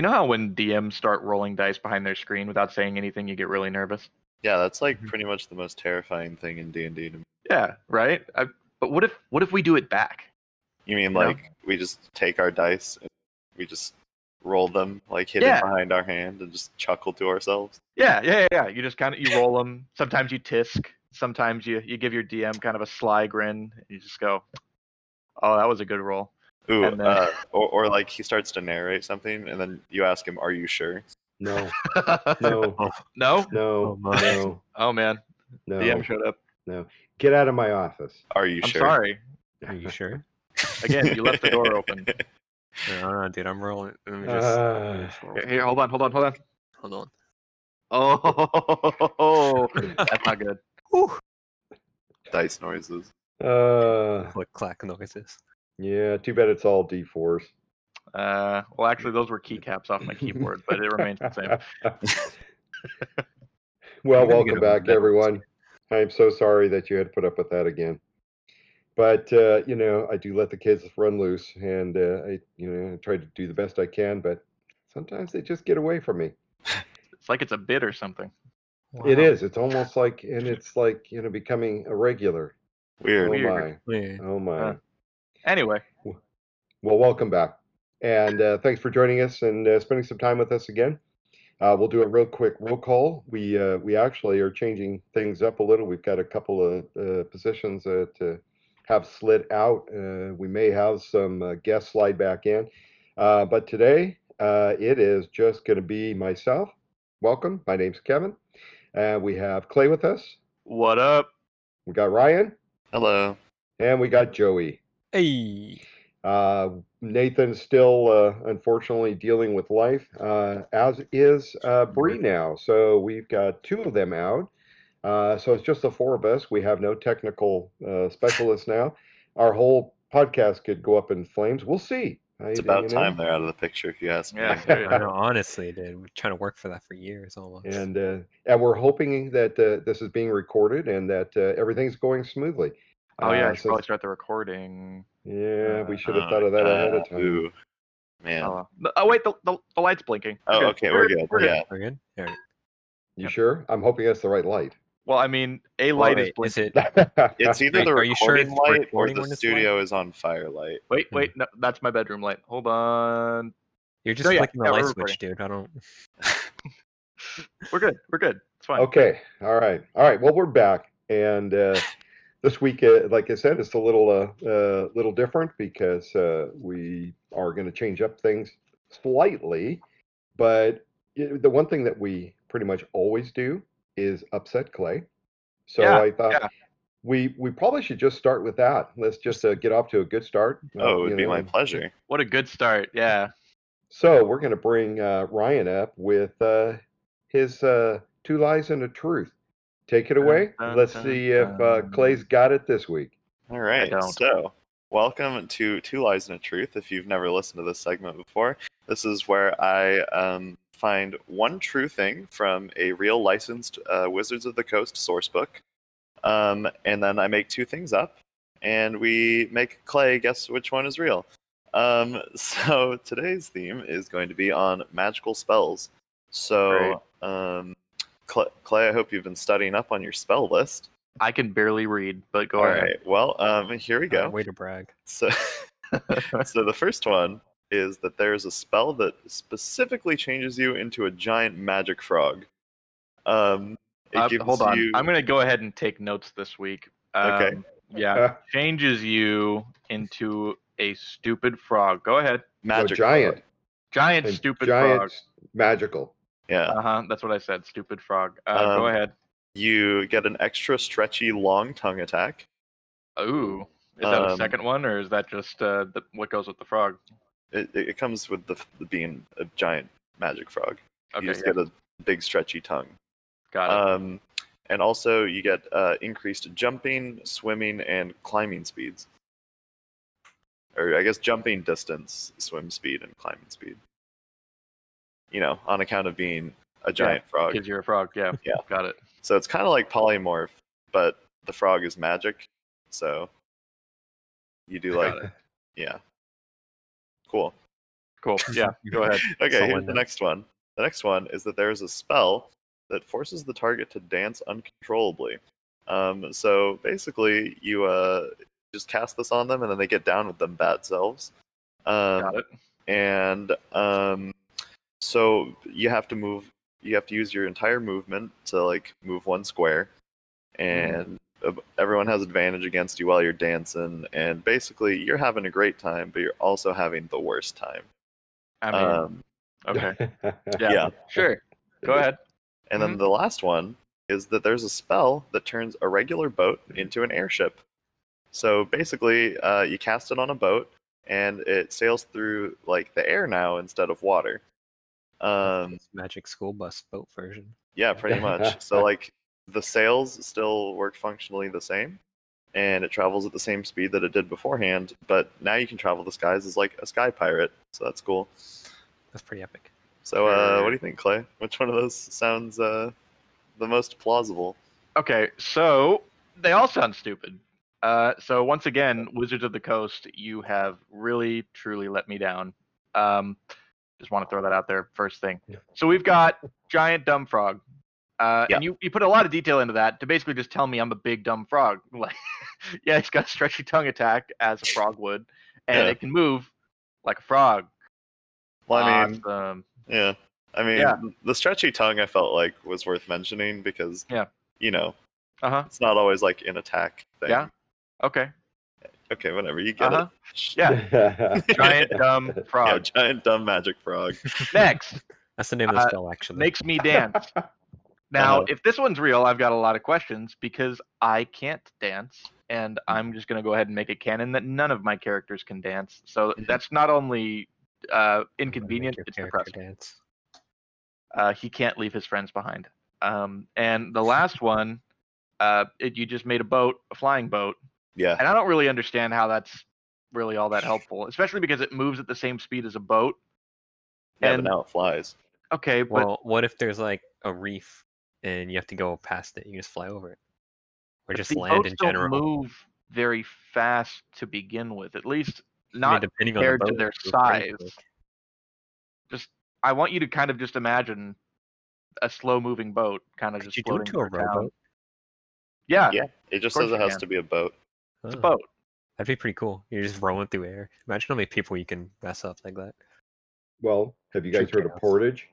So you know how when DMs start rolling dice behind their screen without saying anything, you get really nervous. Yeah, that's like Mhm. pretty much the most terrifying thing in D and D. Yeah, right. I, but what if what if we do it back? You mean Yeah. like we just take our dice and we just roll them like hidden Yeah. behind our hand and just chuckle to ourselves? Yeah, yeah, yeah. yeah. You just kind of you roll them. Sometimes you tisk. Sometimes you you give your DM kind of a sly grin. You just go, "Oh, that was a good roll." Ooh, And then- uh, or, or like he starts to narrate something and then you ask him, "Are you sure?" No, no, no. no, Oh, my. no, Oh man, no, DM showed up. no. Get out of my office. Are you I'm sure? sorry. Are you sure? Again, you left the door open. I don't know, dude. I'm rolling. Let me just, Uh, let me just. Here, here, hold on, hold on, hold on. Hold on. Oh, that's not good. Whew. Dice noises. Uh, Click clack noises. Yeah. Too bad it's all D4s. Uh, well, actually, those were keycaps off my keyboard, but it remains the same. well, welcome back, everyone. I'm so sorry that you had to put up with that again. But uh, you know, I do let the kids run loose, and uh, I, you know, I try to do the best I can. But sometimes they just get away from me. It's like it's a bit or something. It Wow. is. It's almost like, and it's like you know, becoming a regular. Weird. Oh Weird. my! Yeah. Oh my! Huh. Anyway, Well, welcome back, and uh, thanks for joining us and uh, spending some time with us again. Uh, we'll do a real quick roll call. We uh, we actually are changing things up a little. We've got a couple of uh, positions that uh, have slid out. Uh, we may have some uh, guests slide back in, uh, but today uh, it is just going to be myself. Welcome. My name's Kevin. Uh, we have Clay with us. what up? We got Ryan, Hello. and we got Joey. Hey. Uh, Nathan's still, uh, unfortunately, dealing with life, uh, as is uh, Bree now. So we've got two of them out. Uh, so it's just the four of us. We have no technical uh, specialists now. Our whole podcast could go up in flames. We'll see. I- It's you about know? time they're out of the picture, if you ask me. Yeah, I know, honestly, dude. We're trying to work for that for years almost. And uh, and we're hoping that uh, this is being recorded and that uh, everything's going smoothly. Oh yeah, Uh, I should so- probably start the recording. yeah, we should have Uh, thought of that ahead of uh, time. Ooh, man. Oh, oh wait, the, the, the light's blinking. Oh, okay, we're good. Yeah. We're good. All right. You sure? I'm hoping that's the right light. Well, I mean, a light is Wait, is blinking. it? It's either the are you sure recording it's light or the when it's studio is on firelight. Wait, Hmm. wait, no, that's my bedroom light. Hold on. You're just yeah, flicking the yeah, light switch, dude. I don't. We're good. We're good. It's fine. Okay. All right. All right. Well, we're back, and uh, this week, uh, like I said, it's a little, uh, uh, little different because uh, we are going to change up things slightly. But y- the one thing that we pretty much always do is upset Clay. So Yeah, I thought yeah. we we probably should just start with that. Let's just uh, get off to a good start. uh, Oh, it would be my know. pleasure. What a good start. Yeah. So we're going to bring uh, Ryan up with uh, his uh, two lies and a truth. Take it away. dun, Let's dun, see if uh. Clay's got it this week. All right. So, welcome to Two Lies and a Truth. If you've never listened to this segment before, this is where I um, find one true thing from a real licensed uh, Wizards of the Coast source book, um, and then I make two things up, and we make Clay guess which one is real. Um, so today's theme is going to be on magical spells. So, um, Cl- Clay, I hope you've been studying up on your spell list. I can barely read, but go All ahead. right. Well, um, here we Uh, go. way to brag. So, so the first one is that there's a spell that specifically changes you into a giant magic frog. Um, it Uh, gives hold on. you. I'm gonna go ahead and take notes this week. Um, Okay. Yeah. changes you into a stupid frog. Go ahead. magic giant. frog. Giant And stupid giant frog. magical. Yeah. Uh huh. That's what I said. Stupid frog. Uh, go Um, ahead. You get an extra stretchy long tongue attack. Ooh. Is that a um, second one, or is that just uh, the, what goes with the frog? It, it it comes with the, the being a giant magic frog. Okay. you just yeah, get a big stretchy tongue. got it. Um, and also you get uh, increased jumping, swimming, and climbing speeds. Or I guess jumping distance, swim speed, and climbing speed. You know, on account of being a giant frog. Because you're a frog. Yeah. Yeah. Got it. So it's kind of like polymorph, but the frog is magic. So you do like, yeah. Cool. Cool. Yeah. Go ahead. Okay, Someone here's the next one. The next one is that there is a spell that forces the target to dance uncontrollably. Um, so basically, you uh, just cast this on them, and then they get down with them bad selves. Um, Got it. and um, so you have to move. You have to use your entire movement to like move one square, and uh, everyone has advantage against you while you're dancing. And basically, you're having a great time, but you're also having the worst time. I mean, Um, okay. yeah. Yeah. Sure. Go ahead. And then the last one is that there's a spell that turns a regular boat into an airship. So basically, uh, you cast it on a boat, and it sails through like the air now instead of water. Um, It's Magic School Bus boat version. yeah, pretty much. so like the sails still work functionally the same, and it travels at the same speed that it did beforehand. But now you can travel the skies as like a sky pirate, so that's cool. That's pretty epic. So uh, what do you think, Clay? Which one of those sounds uh, the most plausible? Okay, so they all sound stupid. Uh, so once again, Wizards of the Coast, you have really truly let me down. Um, just want to throw that out there first thing. Yeah. So we've got giant dumb frog, uh, Yeah. and you you put a lot of detail into that to basically just tell me I'm a big dumb frog. Like, yeah, he's got a stretchy tongue attack as a frog would, and Yeah. it can move like a frog. Well, I mean, Awesome. Yeah. I mean, Yeah. the stretchy tongue I felt like was worth mentioning because, Yeah. you know, Uh huh. it's not always like an attack thing. Yeah. Okay. Okay, whatever. You get Uh-huh. it. Yeah. Giant dumb Yeah, frog. giant dumb magic frog. Next. That's the name of the Uh, spell, actually. makes me dance. Now, Uh-huh. if this one's real, I've got a lot of questions because I can't dance, and I'm just gonna go ahead and make it canon that none of my characters can dance. So Mhm. that's not only uh, inconvenient, it's character depressing. dance. Uh, he can't leave his friends behind. Um, and the last one, uh, it, you just made a boat, a flying boat, Yeah. and I don't really understand how that's really all that helpful, especially because it moves at the same speed as a boat. Yeah, and- but now it flies. Okay, but Well, what if there's like a reef and you have to go past it? You just fly over it, or But just the land boats in don't general. move very fast to begin with. At least I mean, not depending on the compared to their it goes pretty size. quick. Just I want you to kind of just imagine a slow moving boat kind of Could just you do floating it to a rowboat? Yeah, Yeah. It just says it has can. to be a boat. It's a Oh, boat. That'd be pretty cool. You're just rolling through air. Imagine how many people you can mess up like that. well, have you True guys heard of portage?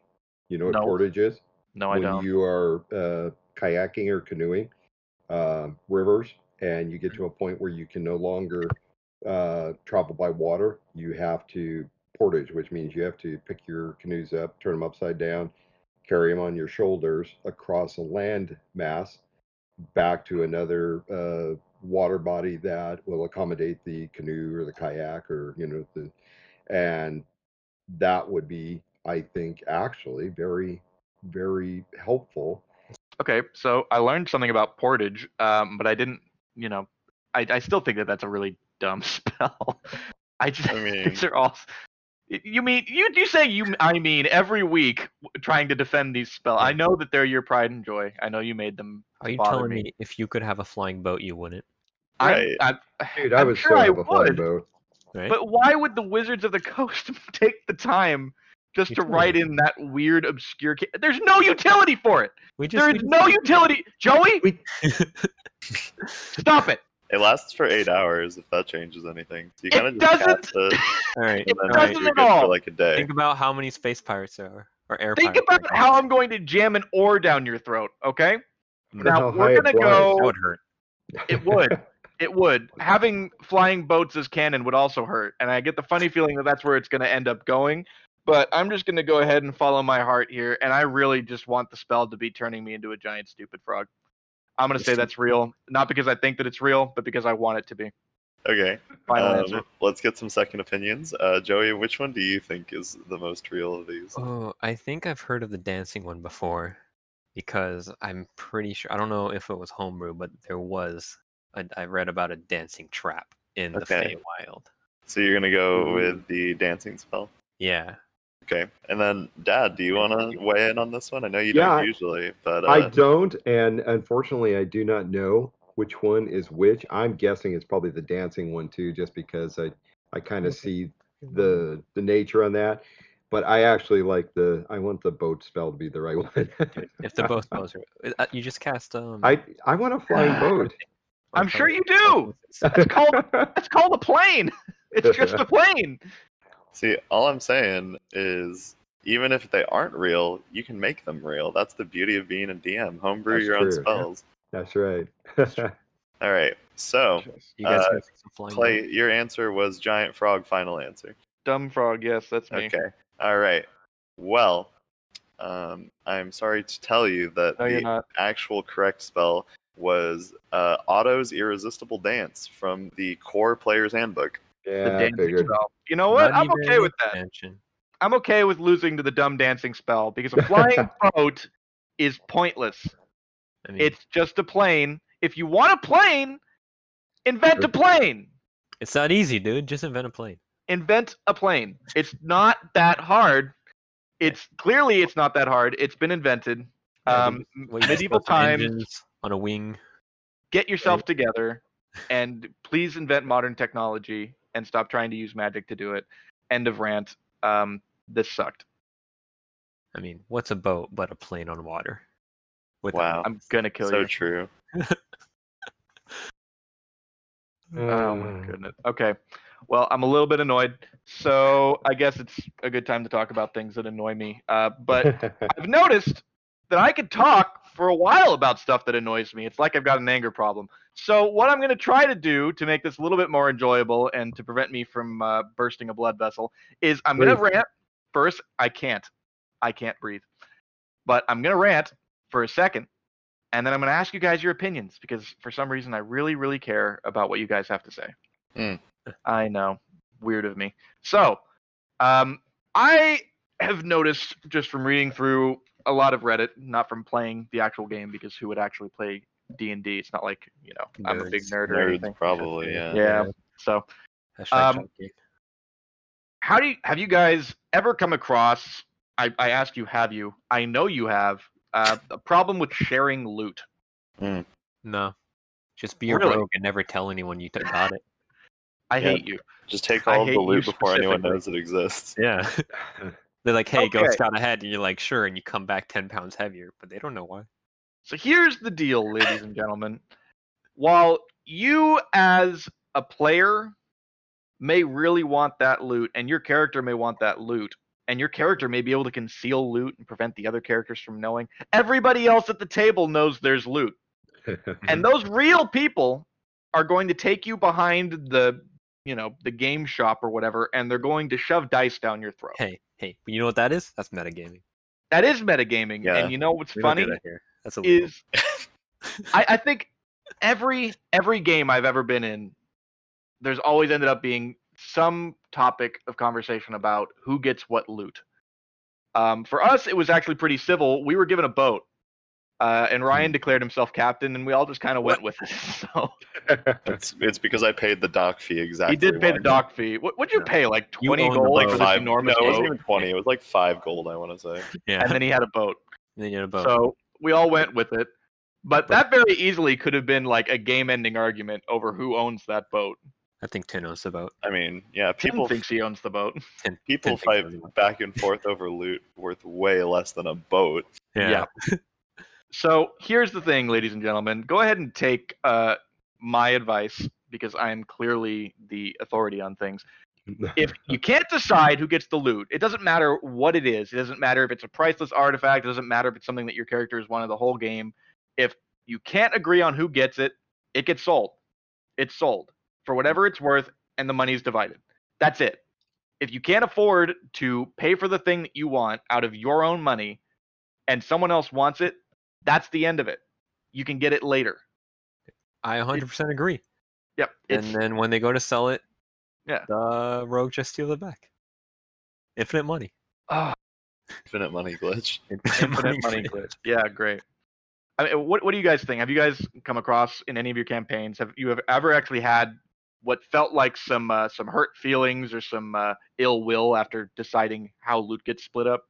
You know what No. portage is? No, I when don't. you are uh, kayaking or canoeing uh, rivers and you get to a point where you can no longer uh, travel by water, you have to portage, which means you have to pick your canoes up, turn them upside down, carry them on your shoulders across a land mass back to another uh, water body that will accommodate the canoe or the kayak or you know the and that would be i think actually very very helpful Okay, so I learned something about portage, um, but I didn't. You know, I, I still think that that's a really dumb spell. I just I mean- these are all. Y- You mean you? You say you? I mean every week trying to defend these spells. I know that they're your pride and joy. I know you made them. Are you telling me. me if you could have a flying boat, you wouldn't? I'm- Right. I'm, dude i I'm would sure still I have a flying would, boat Right? But why would the Wizards of the Coast take the time just to write in that weird, obscure? Ca- There's no utility for it. we just There we just- no utility. Joey, We- stop it. It lasts for eight hours if that changes anything. So you It kind of just doesn't- cast it, All right. It and then right. doesn't you're at all. for like a day. Think about how many space pirates there are, or air Think pirates. about how I'm going to jam an oar down your throat. Okay. Wonder Now we're gonna go- that would hurt. It would. It would. Having flying boats as canon would also hurt, and I get the funny feeling that that's where it's going to end up going. But I'm just going to go ahead and follow my heart here, and I really just want the spell to be turning me into a giant stupid frog. I'm going to say that's real, not because I think that it's real, but because I want it to be. Okay. Final um, answer. Let's get some second opinions. Uh, Joey, which one do you think is the most real of these? Oh, I think I've heard of the dancing one before, because I'm pretty sure. I don't know if it was homebrew, but there was. A, I read about a dancing trap in the Okay. Feywild. So you're gonna go with the dancing spell. Yeah. Okay. And then, Dad, do you want to weigh in on this one? I know you Yeah, don't usually, but uh, I don't, and unfortunately, I do not know which one is which. I'm guessing it's probably the dancing one too, just because I I kind of see the the nature on that. But I actually like the. I want the boat spell to be the right one. If the boat spells are, uh, you just cast um. I I want a flying boat. I'm sure you do. It's called it's called a plane. It's just a plane. See, all I'm saying is, even if they aren't real, you can make them real. That's the beauty of being a DM. Homebrew That's your own true, yeah. spells. That's right. All right. So, You guys Uh, have some flying Clay, boat? your answer was giant frog. Final answer. Dumb frog. Yes, that's me. Okay. All right. Well, um, I'm sorry to tell you that No, the actual correct spell was uh, Otto's Irresistible Dance from the Core Player's Handbook. The Yeah, I dancing spell. You know what? Not I'm okay with that. I'm okay with losing to the dumb dancing spell because a flying boat is pointless. I mean, It's just a plane. If you want a plane, invent a plane. it's not easy, dude. Just invent a plane. Invent a plane. It's not that hard. It's clearly it's not that hard. It's been invented. Um, just medieval times. on a wing. Get yourself together, and please invent modern technology and stop trying to use magic to do it. End of rant. Um, this sucked. I mean, what's a boat but a plane on water? With Wow. I'm gonna kill so you. So true. Oh my goodness. Okay. Well, I'm a little bit annoyed, so I guess it's a good time to talk about things that annoy me. Uh, but I've noticed that I could talk for a while about stuff that annoys me. It's like I've got an anger problem. So what I'm going to try to do to make this a little bit more enjoyable and to prevent me from uh, bursting a blood vessel is I'm going to rant first. I can't. I can't breathe. But I'm going to rant for a second. And then I'm going to ask you guys your opinions because for some reason I really, really care about what you guys have to say. Hmm. I know. Weird of me. So, um, I have noticed just from reading through a lot of Reddit, not from playing the actual game because who would actually play D and D? It's not like you know I'm a big Nerds. nerd or Nerds, anything. probably. Yeah. Yeah. So, Um, how do you have you guys ever come across? I, I ask you, have you? I know you have. Uh, a problem with sharing loot. No. Just be a Really? rogue and never tell anyone you t- got it. I Yeah. hate you. Just take all of the loot before anyone knows it exists. Yeah. They're like, hey, go Okay. scout ahead. And you're like, sure. And you come back 10 pounds heavier, but they don't know why. So here's the deal, ladies and gentlemen. While you, as a player, may really want that loot, and your character may want that loot, and your character may be able to conceal loot and prevent the other characters from knowing, everybody else at the table knows there's loot. And those real people are going to take you behind the, you know, the game shop or whatever, and they're going to shove dice down your throat. Hey, hey, but you know what that is? That's metagaming. That is metagaming. Yeah. And you know what's We funny? that here. That's illegal. is I, I think every every game I've ever been in, there's always ended up being some topic of conversation about who gets what loot. Um, for us, it was actually pretty civil. We were given a boat, uh, and Ryan declared himself captain, and we all just kind of went with it. So It's it's because I paid the dock fee exactly. he did pay the once. dock fee. What would you pay? Like twenty gold like for this Five. enormous no, it wasn't boat, even twenty. It was like five gold. I want to say. yeah. and then he had a boat. And then you had a boat. So we all went with it. But that very easily could have been like a game-ending argument over who owns that boat. I think Tin owns the boat. I mean, yeah, People think thinks he owns the boat. Tin, people Tin fight owns the boat. back and forth over loot worth way less than a boat. Yeah. So here's the thing, ladies and gentlemen. Go ahead and take uh, my advice because I am clearly the authority on things. If you can't decide who gets the loot, it doesn't matter what it is. It doesn't matter if it's a priceless artifact. It doesn't matter if it's something that your character has wanted the whole game. If you can't agree on who gets it, it gets sold. It's sold for whatever it's worth, and the money's divided. That's it. If you can't afford to pay for the thing that you want out of your own money, and someone else wants it, that's the end of it. You can get it later. I 100% agree. Yep. And then when they go to sell it, Yeah. the rogue just steals it back. Infinite money. ah, Infinite money glitch. infinite money glitch. Yeah, great. I mean, what what do you guys think? Have you guys come across in any of your campaigns? Have you have ever actually had what felt like some uh, some hurt feelings or some uh, ill will after deciding how loot gets split up?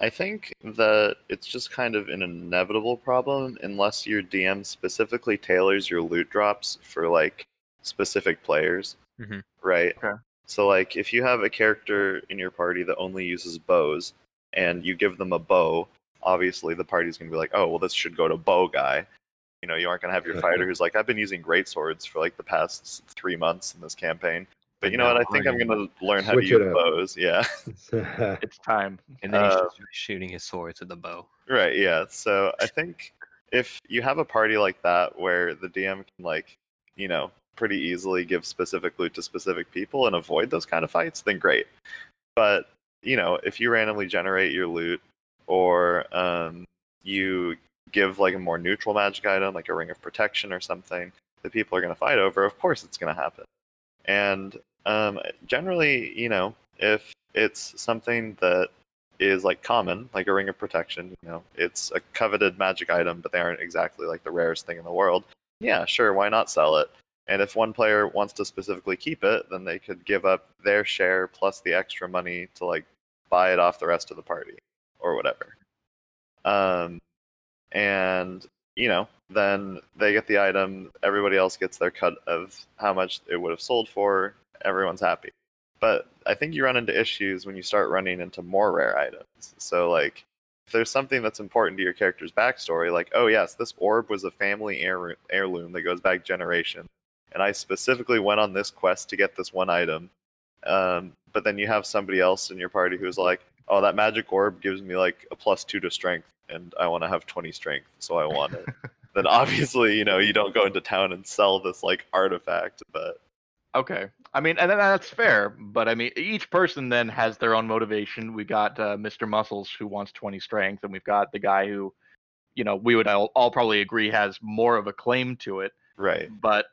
I think that it's just kind of an inevitable problem unless your DM specifically tailors your loot drops for like specific players, Mhm. right? Okay. So like if you have a character in your party that only uses bows and you give them a bow, obviously the party's gonna be like, oh well this should go to bow guy. You know, you aren't gonna have your fighter who's like, I've been using great swords for like the past three months in this campaign. But you know what? I think I'm gonna learn how to Switch it use up. bows. Yeah. It's time. And then he's Uh, just shooting his swords with the bow. Right, yeah. So I think if you have a party like that where the DM can like, you know, pretty easily give specific loot to specific people and avoid those kind of fights, then great. But, you know, if you randomly generate your loot or um, you give like a more neutral magic item, like a ring of protection or something, that people are going to fight over, of course it's going to happen. And um, generally, you know, if it's something that is like common, like a ring of protection. You know, it's a coveted magic item, but they aren't exactly like the rarest thing in the world. Yeah, sure, why not sell it? And if one player wants to specifically keep it, then they could give up their share plus the extra money to like buy it off the rest of the party or whatever. Um, and you know, then they get the item. Everybody else gets their cut of how much it would have sold for. Everyone's happy. But I think you run into issues when you start running into more rare items. So like if there's something that's important to your character's backstory, like, oh yes, this orb was a family heir- heirloom that goes back generations, and I specifically went on this quest to get this one item. Um, but then you have somebody else in your party who's like, oh, that magic orb gives me like a plus two to strength, and I want to have 20 strength, so I want it. then obviously, you know, you don't go into town and sell this like artifact, but Okay. I mean, and that's fair, but I mean, each person then has their own motivation. We got uh, Mr. Muscles who wants 20 strength, and we've got the guy who, you know, we would all, all probably agree has more of a claim to it. right. But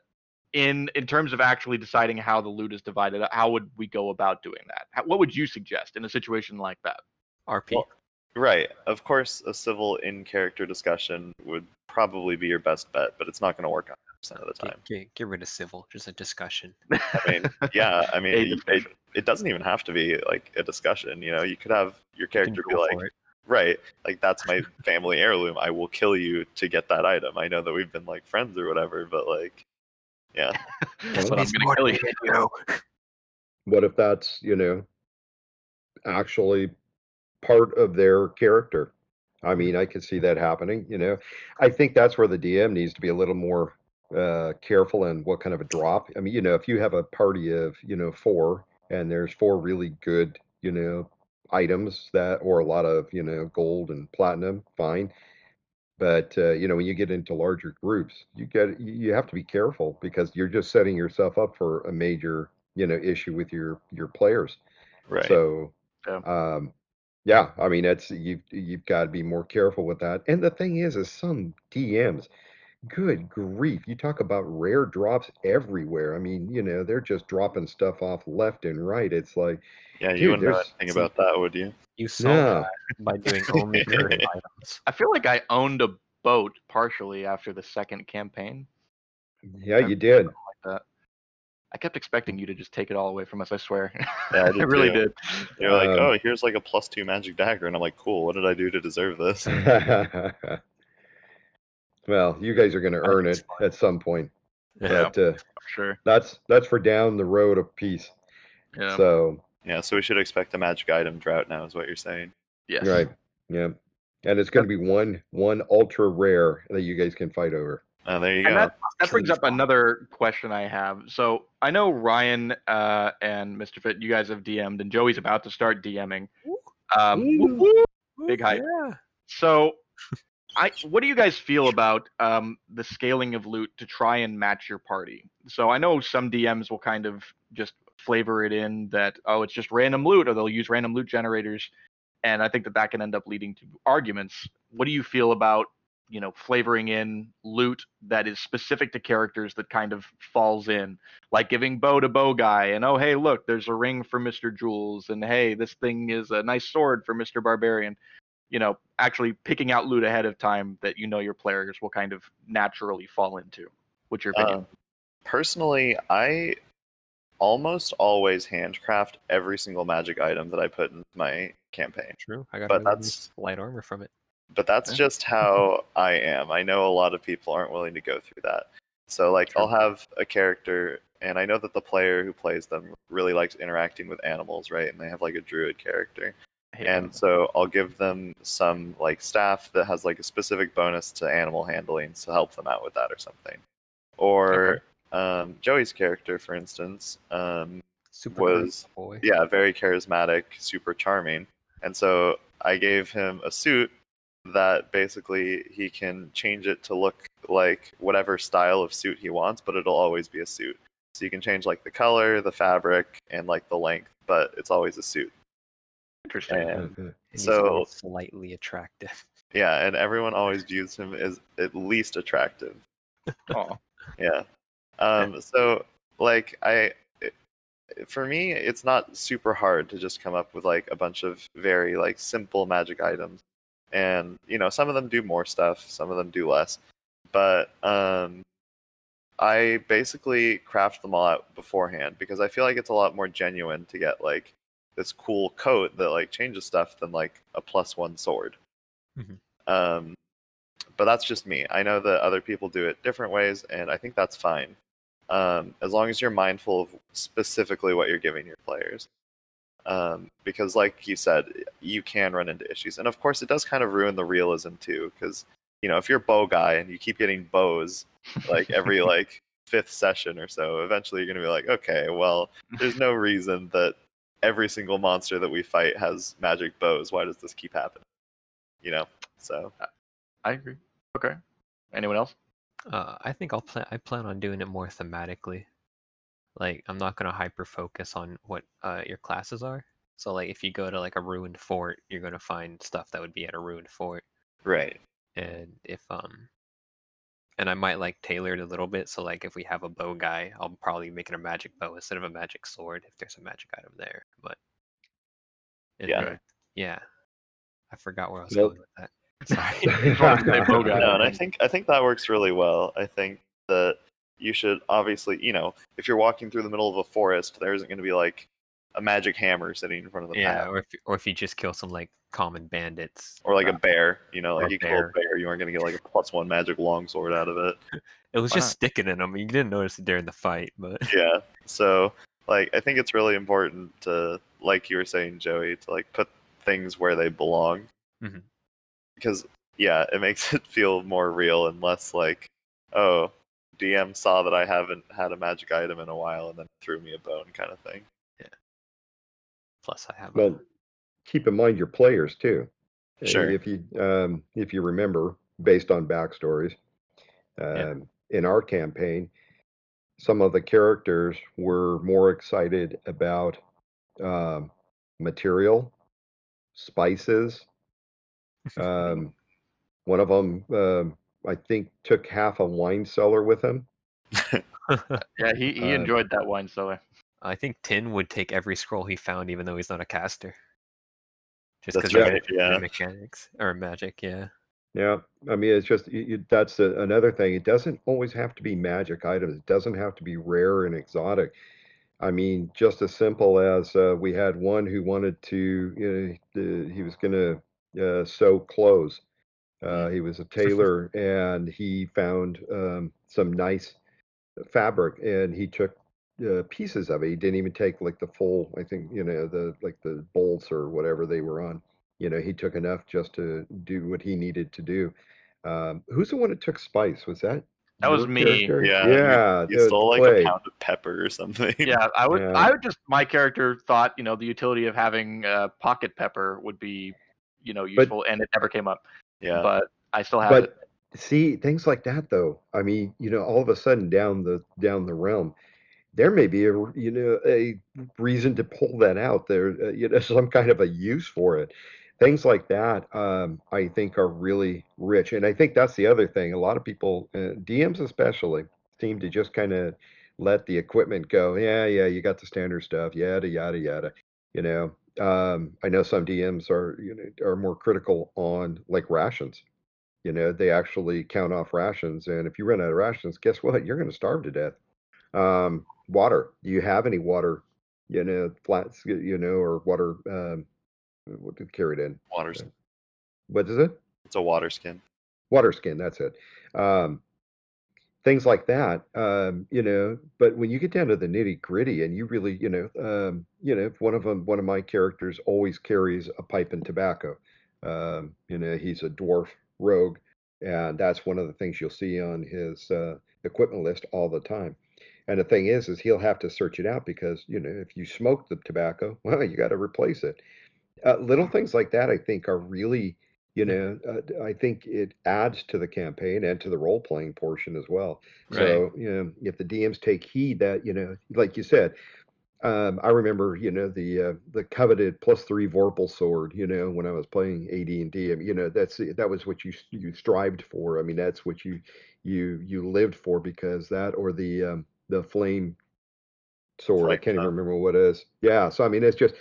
in in terms of actually deciding how the loot is divided, uh, how would we go about doing that? How, what would you suggest in a situation like that? RP. Well, Right. Of course, a civil in character discussion would probably be your best bet, but it's not going to work 100% of the time. get, get rid of civil. Just a discussion. I mean, yeah, I mean, it, it, it doesn't even have to be like a discussion. You know, you could have your You character be like, right, like that's my family heirloom. I will kill you to get that item. I know that we've been like friends or whatever, but like, yeah, That's what I'm gonna kill you. What if that's, you know, actually part of their character? I mean, I could see that happening, you know. I think that's where the DM needs to be a little more uh careful in what kind of a drop. I mean, you know, if you have a party of, you know, four and there's four really good, you know, items that or a lot of, you know, gold and platinum, fine. But uh, you know, when you get into larger groups, you get you have to be careful because you're just setting yourself up for a major, you know, issue with your your players. right. So, Yeah. um, yeah, I mean, it's you've you've got to be more careful with that. And the thing is, is some DMs, good grief, you talk about rare drops everywhere. I mean, you know, they're just dropping stuff off left and right. It's like, yeah, you dude, wouldn't know anything about that, would you? You solve yeah, that by doing only rare items. I feel like I owned a boat partially after the second campaign. yeah, you did. Like that. I kept expecting you to just take it all away from us. I swear. Yeah, I I really too. did. You're like, Um, oh, here's like a plus two magic dagger, and I'm like, cool. What did I do to deserve this? well, you guys are going to earn it it's fine. at some point. Yeah, But uh, for sure. that's that's for down the road of peace. Yeah. So Yeah, so we should expect a magic item drought now, is what you're saying. yes. right, yeah, and it's going to be one one ultra rare that you guys can fight over. Oh, there you And go. that, that brings up another question I have. So I know Ryan uh, and Mr. Fit, you guys have DM'd, and Joey's about to start DMing. Um, whoop, whoop. Big hype. Yeah. So, I what do you guys feel about um, the scaling of loot to try and match your party? So I know some DMs will kind of just flavor it in that oh it's just random loot, or they'll use random loot generators, and I think that that can end up leading to arguments. What do you feel about you know flavoring in loot that is specific to characters that kind of falls in, like giving bow to bow guy, and oh hey look there's a ring for Mister Jules, and hey this thing is a nice sword for Mister Barbarian you know, actually picking out loot ahead of time that you know your players will kind of naturally fall into. What's your opinion? Um, personally, I almost always handcraft every single magic item that I put in my campaign. True. I got But that's- light armor from it. But that's Okay. just how I am. I know a lot of people aren't willing to go through that. So like I'll have a character and I know that the player who plays them really likes interacting with animals, right? And they have like a druid character. I hate And that. so I'll give them some like staff that has like a specific bonus to animal handling to help them out with that or something. Or um, Joey's character, for instance, um, Super was- cool boy. yeah, very charismatic, super charming. And so I gave him a suit that basically he can change it to look like whatever style of suit he wants, but it'll always be a suit. So you can change like the color, the fabric, and like the length, but it's always a suit. Interesting. And And he's So- slightly attractive. yeah, and everyone always views him as at least attractive. Aw. Yeah. Um, so like I it- for me it's not super hard to just come up with like a bunch of very like simple magic items. And you know, some of them do more stuff, some of them do less. But um I basically craft them all out beforehand because I feel like it's a lot more genuine to get like this cool coat that like changes stuff than like a plus one sword. Mhm. Um, but that's just me. I know that other people do it different ways, and I think that's fine. Um, as long as you're mindful of specifically what you're giving your players. Um, because, like you said, you can run into issues, and of course, it does kind of ruin the realism too. Because you know, if you're a bow guy and you keep getting bows like every like fifth session or so, eventually you're gonna be like, okay, well, there's no reason that every single monster that we fight has magic bows. Why does this keep happening? You know, so I agree. Okay. Anyone else? Uh, I think I'll plan. I plan on doing it more thematically. Like I'm not gonna hyper focus on what uh, your classes are. So like if you go to like a ruined fort, you're gonna find stuff that would be at a ruined fort. right. And if um, and I might like tailor it a little bit. So like if we have a bow guy, I'll probably make it a magic bow instead of a magic sword if there's a magic item there. But it- Yeah. Yeah. I forgot where I was Nope. going with that. Sorry. Just wanted to say bow guy. No, and I think I think that works really well. I think that you should obviously, you know, if you're walking through the middle of a forest, there isn't going to be like a magic hammer sitting in front of the yeah, path, or if or if you just kill some like common bandits. or like a uh, bear. You know, like a you kill a bear. you aren't going to get like a plus one magic longsword out of it. It was Why just not? sticking in them. You didn't notice it during the fight, but yeah. So like I think it's really important to like you were saying, Joey, to like put things where they belong. Mhm. Because yeah, it makes it feel more real and less like, oh, DM saw that I haven't had a magic item in a while and then threw me a bone kind of thing. Plus I have. Well, keep in mind your players too. Uh, Sure. If you um, if you remember, based on backstories, um, in our campaign, some of the characters were more excited about um, material, spices. Um, one of them, um, I think, took half a wine cellar with him. Yeah, he, he Uh, enjoyed that wine cellar. I think Tin would take every scroll he found, even though he's not a caster. Just because right, yeah. mechanics or magic, yeah. Yeah, I mean, it's just you, that's a, another thing. It doesn't always have to be magic items. It doesn't have to be rare and exotic. I mean, just as simple as uh, we had one who wanted to, you know, uh, he was going to uh, sew clothes. Uh, he was a tailor and he found um, some nice fabric and he took uh, pieces of it. He didn't even take like the full, I think, you know, the like the bolts or whatever they were on. You know, he took enough just to do what he needed to do. Um, who's the one that took spice? Was that? That was me. character? Yeah, Yeah. You stole like Clay. a pound of pepper or something. Yeah, I would. Yeah. I would just. My character thought, you know, the utility of having uh, pocket pepper would be, you know, useful, and it never came up. yeah. But I still have But it. see, things like that though. I mean, you know, all of a sudden down the down the realm, there may be a you know a reason to pull that out. There, uh, you know, some kind of a use for it. Things like that, um, I think, are really rich, and I think that's the other thing. A lot of people, uh, DMs especially, seem to just kind of let the equipment go. Yeah, yeah, you got the standard stuff. Yada yada yada. You know, um, I know some DMs are you know are more critical on like rations you know they actually count off rations and if you run out of rations guess what you're going to starve to death um, water do you have any water you know flats you know or water um, what carried in water skin. what is it It's a water skin. water skin that's it um, things like that. Um, you know, but when you get down to the nitty gritty, and you really, you know, um, you know, one of them, one of my characters always carries a pipe and tobacco. Um, you know, he's a dwarf rogue, and that's one of the things you'll see on his uh, equipment list all the time. And the thing is, is he'll have to search it out because you know if you smoke the tobacco, well, you got to replace it. Uh, little things like that, I think, are really, you know, uh, I think it adds to the campaign and to the role playing portion as well. So you know, if the DMs take heed that you know, like you said, um, I remember, you know, the uh, the coveted plus three Vorpal sword. You know, when I was playing AD and D, I mean, you know, that's that was what you you strived for. I mean, that's what you you you lived for because that or the um, the flame sword. I can't even remember what it is. Yeah, so I mean, it's just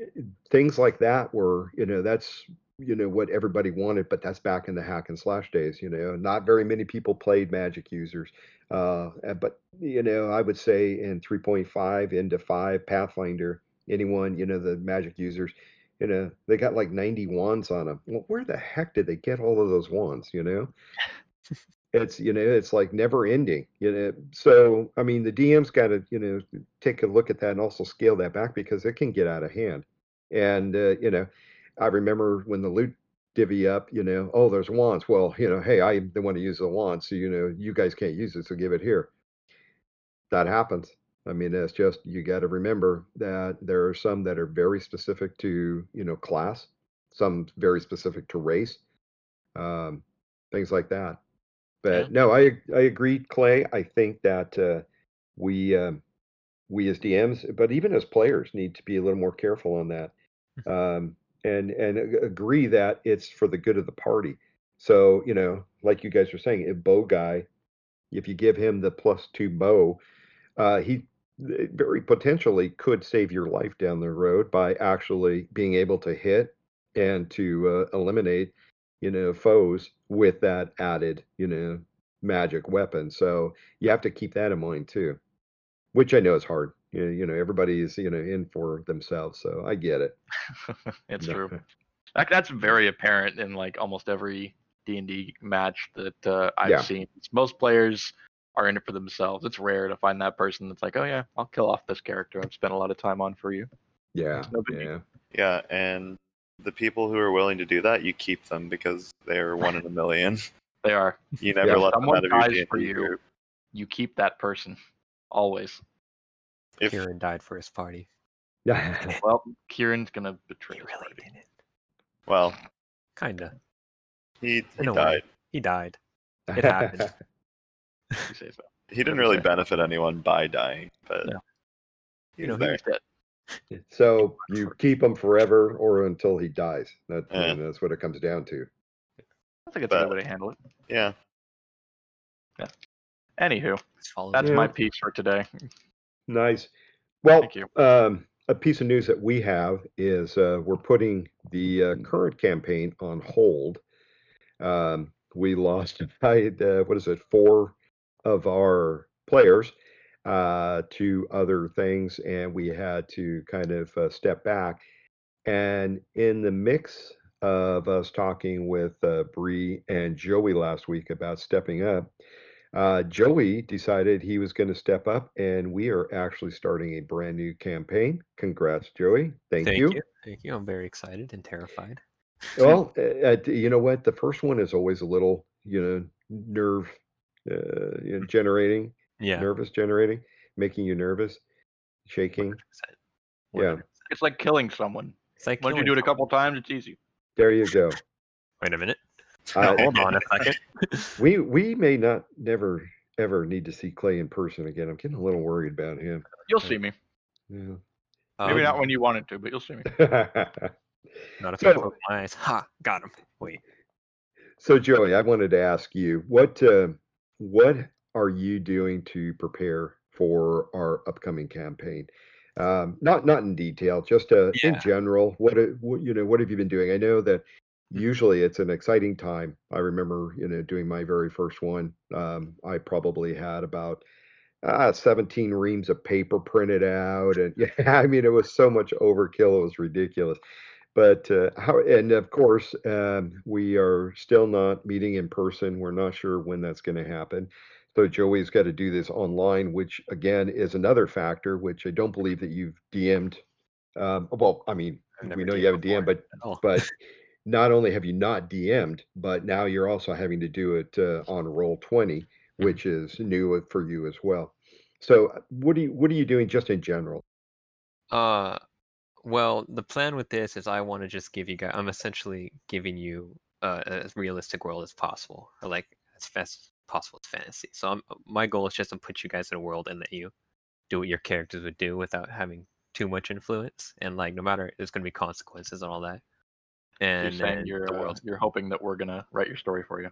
eh, things like that were, you know, that's you know what everybody wanted, but that's back in the hack and slash days. You know, not very many people played magic users. Uh, but you know, I would say in 3.5 into 5 Pathfinder, anyone, you know, the magic users, you know, they got like 90 wands on them. Well, where the heck did they get all of those wands, you know? It's, you know, it's like never ending, you know. So, I mean, the DM's got to, you know, take a look at that and also scale that back because it can get out of hand. And, uh, you know, I remember when the loot divvy up, you know, oh, there's wands. Well, you know, hey, I'm the one to use the wand. So, you know, you guys can't use it. So give it here. That happens. I mean, it's just, you got to remember that there are some that are very specific to, you know, class, some very specific to race, um, things like that. But Yeah. no, I I agree, Clay. I think that uh, we um, we as DMs, but even as players, need to be a little more careful on that, um, and and agree that it's for the good of the party. So you know, like you guys were saying, if bow guy, if you give him the plus two bow, uh, he eh, very potentially could save your life down the road by actually being able to hit and to uh, eliminate, you know, foes with that added, you know, magic weapon. So you have to keep that in mind too, which I know is hard. You know, you know, everybody is, you know, in for themselves. So I get it. it's No. true. That, that's very apparent in like almost every D and D match that uh, I've Yeah. seen. Most players are in it for themselves. It's rare to find that person that's like, oh yeah, I'll kill off this character I've spent a lot of time on for you. Yeah. no. Yeah. Yeah, and the people who are willing to do that, you keep them because they're one in a million. They are. You never Yeah, let them someone out of your dies D&D for you. group. You keep that person always. If Kieran died for his party. Yeah. Well, Kieran's gonna betray He his really party. didn't. well, Kinda. he, he In a way. died. He died. It happened. You say so. He didn't really benefit anyone by dying, but No. he You know, there. He's dead. So you keep him forever or until he dies. That, you Yeah. know, that's what it comes down to. I think it's a But- good way to handle it. Yeah. Anywho, Just follow that's. Yeah. my piece for today. Nice. Well, Thank you. um, a piece of news that we have is uh, we're putting the uh, current campaign on hold. Um, we lost, I, uh, what is it, four of our players uh, to other things, and we had to kind of uh, step back. And in the mix of us talking with uh, Bree and Joey last week about stepping up, uh, Joey decided he was going to step up, and we are actually starting a brand new campaign. Congrats, Joey! Thank, Thank you. you. Thank you. I'm very excited and terrified. Well, uh, you know what? The first one is always a little, you know, nerve uh, you know, generating, Yeah. nervous generating, making you nervous, shaking. 100%. Yeah. 100%. It's like killing someone. It's like Once you do it a someone. couple times, it's easy. There you go. Wait a minute. Uh, Hold on a second. we we may not never ever need to see Clay in person again. I'm getting a little worried about him. You'll see me. Yeah. Maybe Um, not when you want it to, but you'll see me. Not if So- I close my eyes. Ha! Got him. Wait. So Joey, I wanted to ask you what uh, what are you doing to prepare for our upcoming campaign? Um, not not in detail, just uh, in general. What, what you know, what have you been doing? I know that Mhm. usually it's an exciting time. I remember you know doing my very first one. Um, I probably had about uh, 17 reams of paper printed out, and yeah, I mean it was so much overkill. It was ridiculous but uh, how and of course um, we are still not meeting in person we're not sure when that's going to happen So Joey's got to do this online, which again is another factor, which I don't believe that you've DM'd. Um, well, I mean, we know you DM'd have a DM, before but but not only have you not DM'd, but now you're also having to do it uh, on Roll20, which is new for you as well. So uh, what are you what are you doing just in general? Uh, well, the plan with this is I want to just give you guys. I'm essentially giving you uh, as realistic world as possible, or like as fast as possible as fantasy. So I'm, my goal is just to put you guys in a world and let you do what your characters would do without having too much influence. And like, no matter there's going to be consequences and all that. And you're saying you're the uh, you're hoping that we're gonna write your story for you.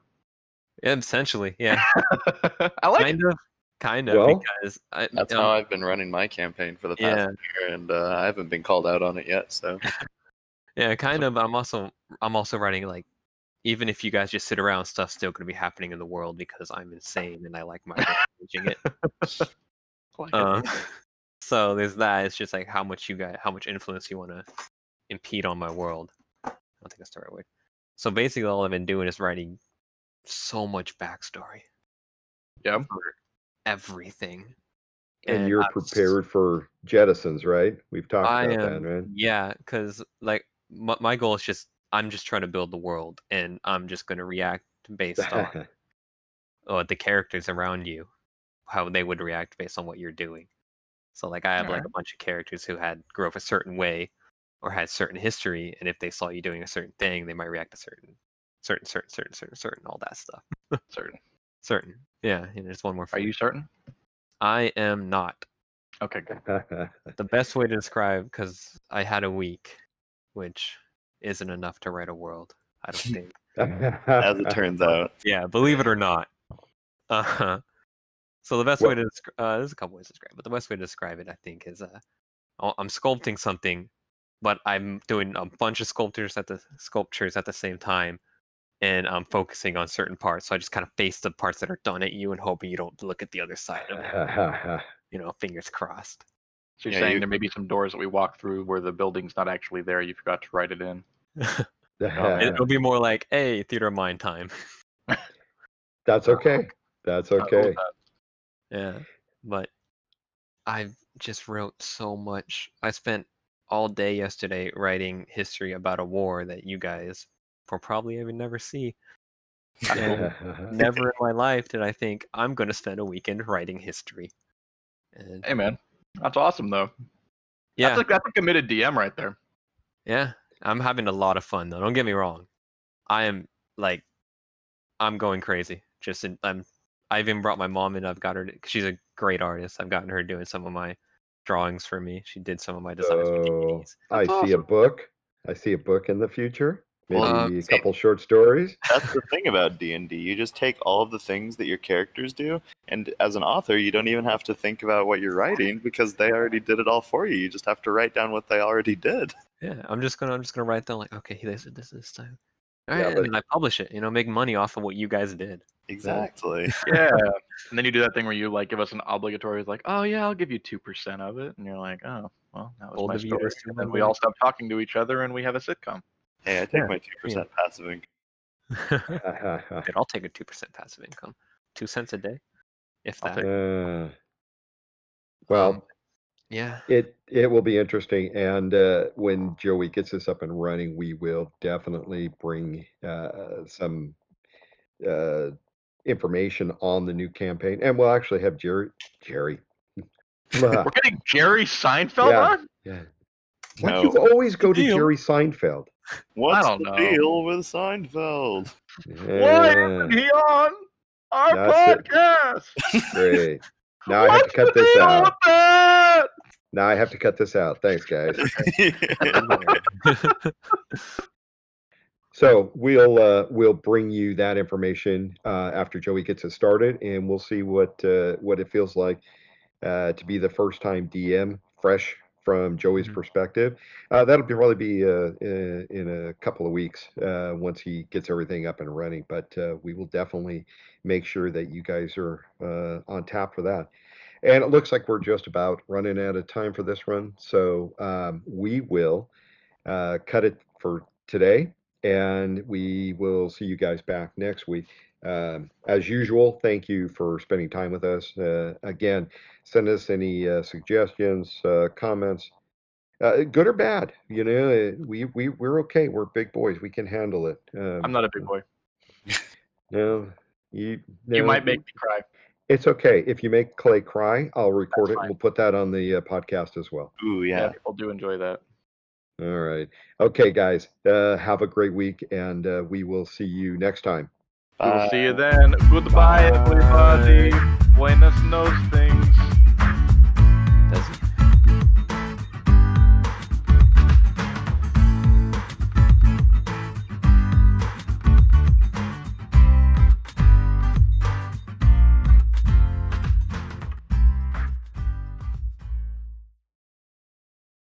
yeah, essentially, yeah, I like kind of, kind of, Well, because I, That's um, how I've been running my campaign for the past Yeah. year, and uh, I haven't been called out on it yet. So Yeah, kind of. I'm also I'm also writing like even if you guys just sit around, stuff's still gonna be happening in the world because I'm insane and I like my managing it. it. Um, so there's that. It's just like how much you guys, how much influence you want to impede on my world. I don't think that's the right word. So basically, all I've been doing is writing so much backstory yeah. for everything. And, you're I was- prepared for jettisons, right? We've talked I about that, right? yeah, because like my, my goal is just I'm just trying to build the world, and I'm just gonna react based on uh, the characters around you, how they would react based on what you're doing. So like I have like a bunch of characters who had grew up a certain way, or had certain history, and if they saw you doing a certain thing, they might react a certain, certain, certain, certain, certain, certain, all that stuff. Certain. Certain, yeah. And there's one more. Are you certain? I am not. Okay, good. The best way to describe, because I had a week, which isn't enough to write a world. I don't think. as it turns out, Yeah, believe it or not. Uh-huh. So the best way to descri- uh, there's a couple ways to describe, it, but the best way to describe it, I think, is uh, I'll- I'm sculpting something, but I'm doing a bunch of sculptures at the sculptures at the same time, and I'm focusing on certain parts. So I just kind of face the parts that are done at you and hoping you don't look at the other side of it. You know, fingers crossed. So you're Yeah, saying you- there may be some doors that we walk through where the building's not actually there. You forgot to write it in. It- oh, It'll be more like, hey, theater of mind time. That's oh. okay. That's okay. that. Yeah, but I just wrote so much. I spent all day yesterday writing history about a war that you guys will probably even never see. And never in my life did I think I'm going to spend a weekend writing history. And Hey man, that's awesome though. yeah, That's a, that's a committed DM right there. yeah, I'm having a lot of fun though. Don't get me wrong. I am like, I'm going crazy. Just in, I'm. I've even brought my mom in. I've got her. To, 'cause she's a great artist. I've gotten her doing some of my drawings for me. She did some of my designs for Oh, DVDs. I That's see a book. I see a book in the future. Maybe Well, uh, a see- couple short stories. that's the thing about D and D. You just take all of the things that your characters do, and as an author, you don't even have to think about what you're writing because they already did it all for you. You just have to write down what they already did. Yeah, I'm just gonna I'm just gonna write down like, okay, they said this this time. All Yeah, but- and then I publish it. You know, make money off of what you guys did. Exactly. Yeah. and then you do that thing where you like give us an obligatory like, oh yeah, I'll give you two percent of it, and you're like, oh well, that was Bold my of story. And then we all stop talking to each other, and we have a sitcom. Hey, I take Yeah, my two percent passive income. Dude, I'll take a two percent passive income, two cents a day, if that. Uh, well, Um, yeah, it it will be interesting, and uh, when Joey gets this up and running, we will definitely bring uh, some uh, information on the new campaign, and we'll actually have Jerry. Jerry. We're getting Jerry Seinfeld Yeah. on. yeah. Why No. do you always go to Deal. Jerry Seinfeld? What's don't the know. deal with Seinfeld? Why isn't he on our That's podcast? great. Now I have to cut this out. Now I have to cut this out. Thanks, guys. So we'll uh, we'll bring you that information uh, after Joey gets it started, and we'll see what uh, what it feels like uh, to be the first time DM, fresh from Joey's Mhm. perspective. Uh, that'll be probably be uh, in, in a couple of weeks uh, once he gets everything up and running. But uh, we will definitely make sure that you guys are uh, on tap for that. And it looks like we're just about running out of time for this run, so um, we will uh, cut it for today and we will see you guys back next week. Um, as usual, thank you for spending time with us. Uh, again, send us any uh, suggestions, uh, comments, uh, good or bad. You know, uh, we we we're okay. We're big boys. We can handle it. Um, I'm not a big boy. No, you. You might make me cry. It's okay if you make Clay cry. I'll record That's it. fine. We'll put that on the uh, podcast as well. Ooh, Yeah, yeah. people do enjoy that. All right. Okay, guys. Uh, have a great week, and uh, we will see you next time. We will uh, see you then. Goodbye, everybody. Buenas things.